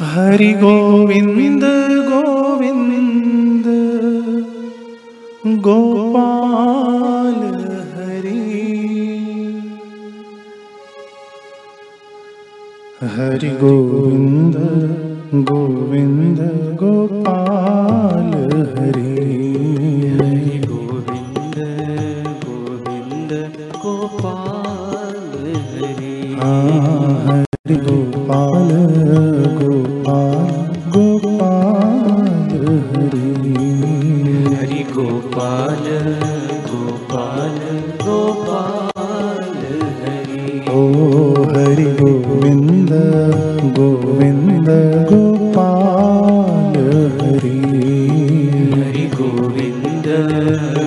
हरि गोविन्द गोविन्द गोपाल हरि। हरि गोविन्द गोविन्द गोपाल हरि। हरि गोविन्द गोविन्द गोपाल हरि। हरि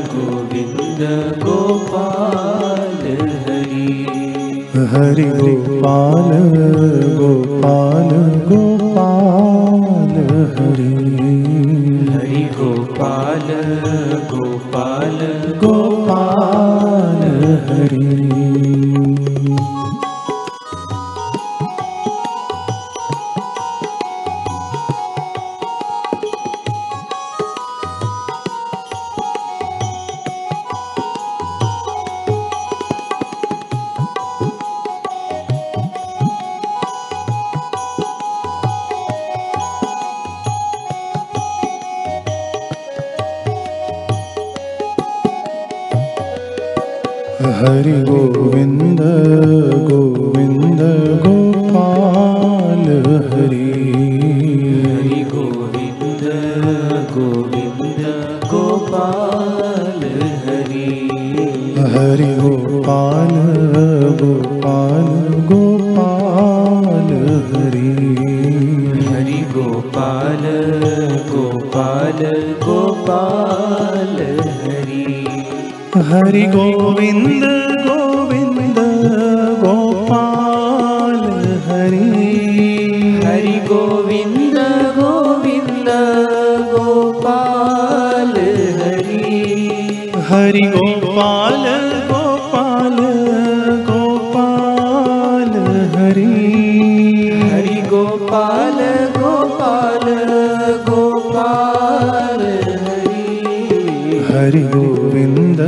गोविन्द गोपाल हरि। हरि गोपाल गोपाल गोपाल हरि गोविन्द गोविन्द गोपाल हरि। हरि गोविन्द गोविन्द गोपाल हरि। हरि गोपाल गोपाल गोपाल हरि। हरि गोपाल गोपाल गोपाल हरि हरि गोविन्द गोविन्द गोपाल हरि। हरि गोविन्द गोविन्द गोपाल हरि। हरि गोपाल गोविन्द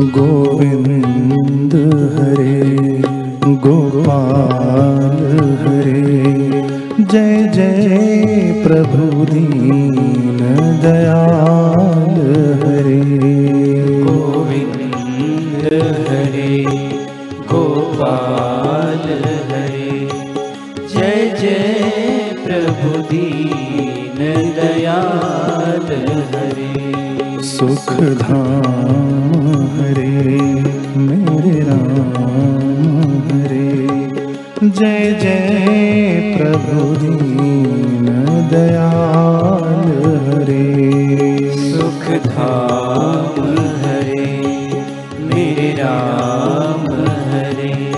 गोविन्द हरे गोपाल हरे। जय जय प्रभु दीन दयाल हरे। गोविन्द हरे गोपाल हरे। जय जय प्रभु दीन दयाल हरे। सुख जय जय प्रभु दीन दयाल हरे। सुख धाम हरे मेरे राम हरे।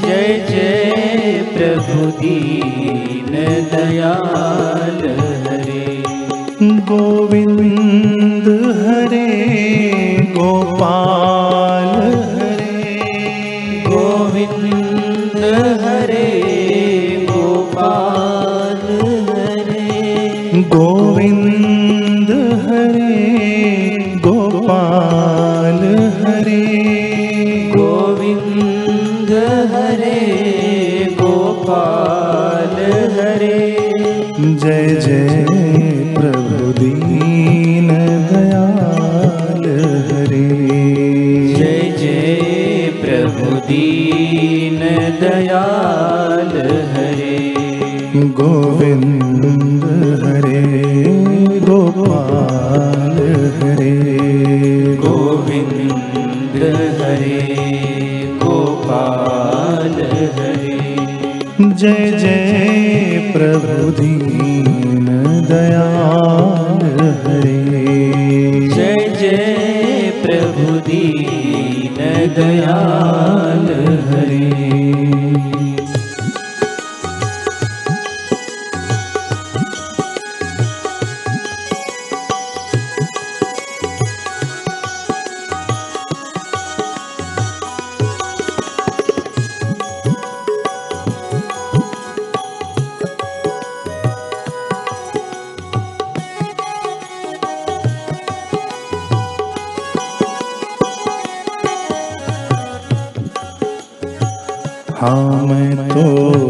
जय जय प्रभु दीन दयाल हरे। गोविन्द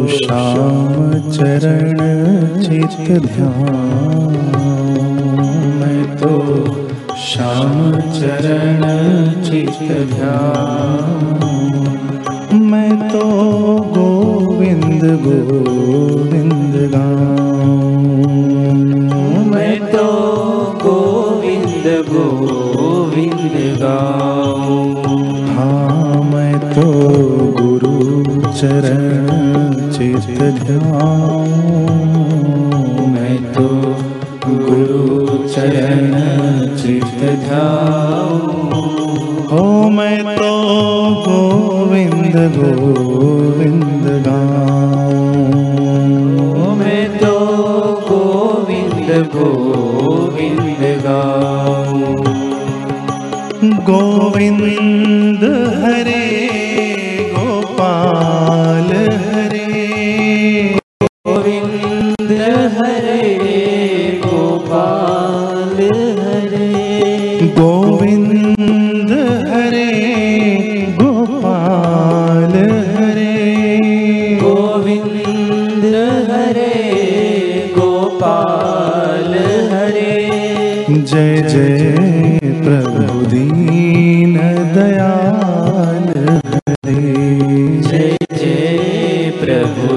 श्याम चरण चित ध्यान। मैं तो श्याम चरण चित ध्यान। मैं तो गोविंद गोविंद गाऊं। मैं तो गोविंद गोविंद गाऊं। हाँ मैं तो गुरु चरण चित ध्याऊं मैं तो गुरु चरण चित ध्याऊं हो मैं तो गोविंद गोविंद गाऊं। मैं तो गोविंद गोविंद गाऊं। गोविंद हरे गोपाल।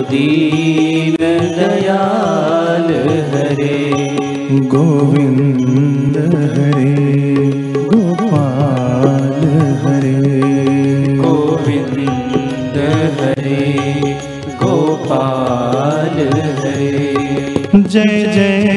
दीन दयाल हरे। गोविंद हरे गोपाल हरे। गोविंद हरे गोपाल हरे। जय जय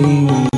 me.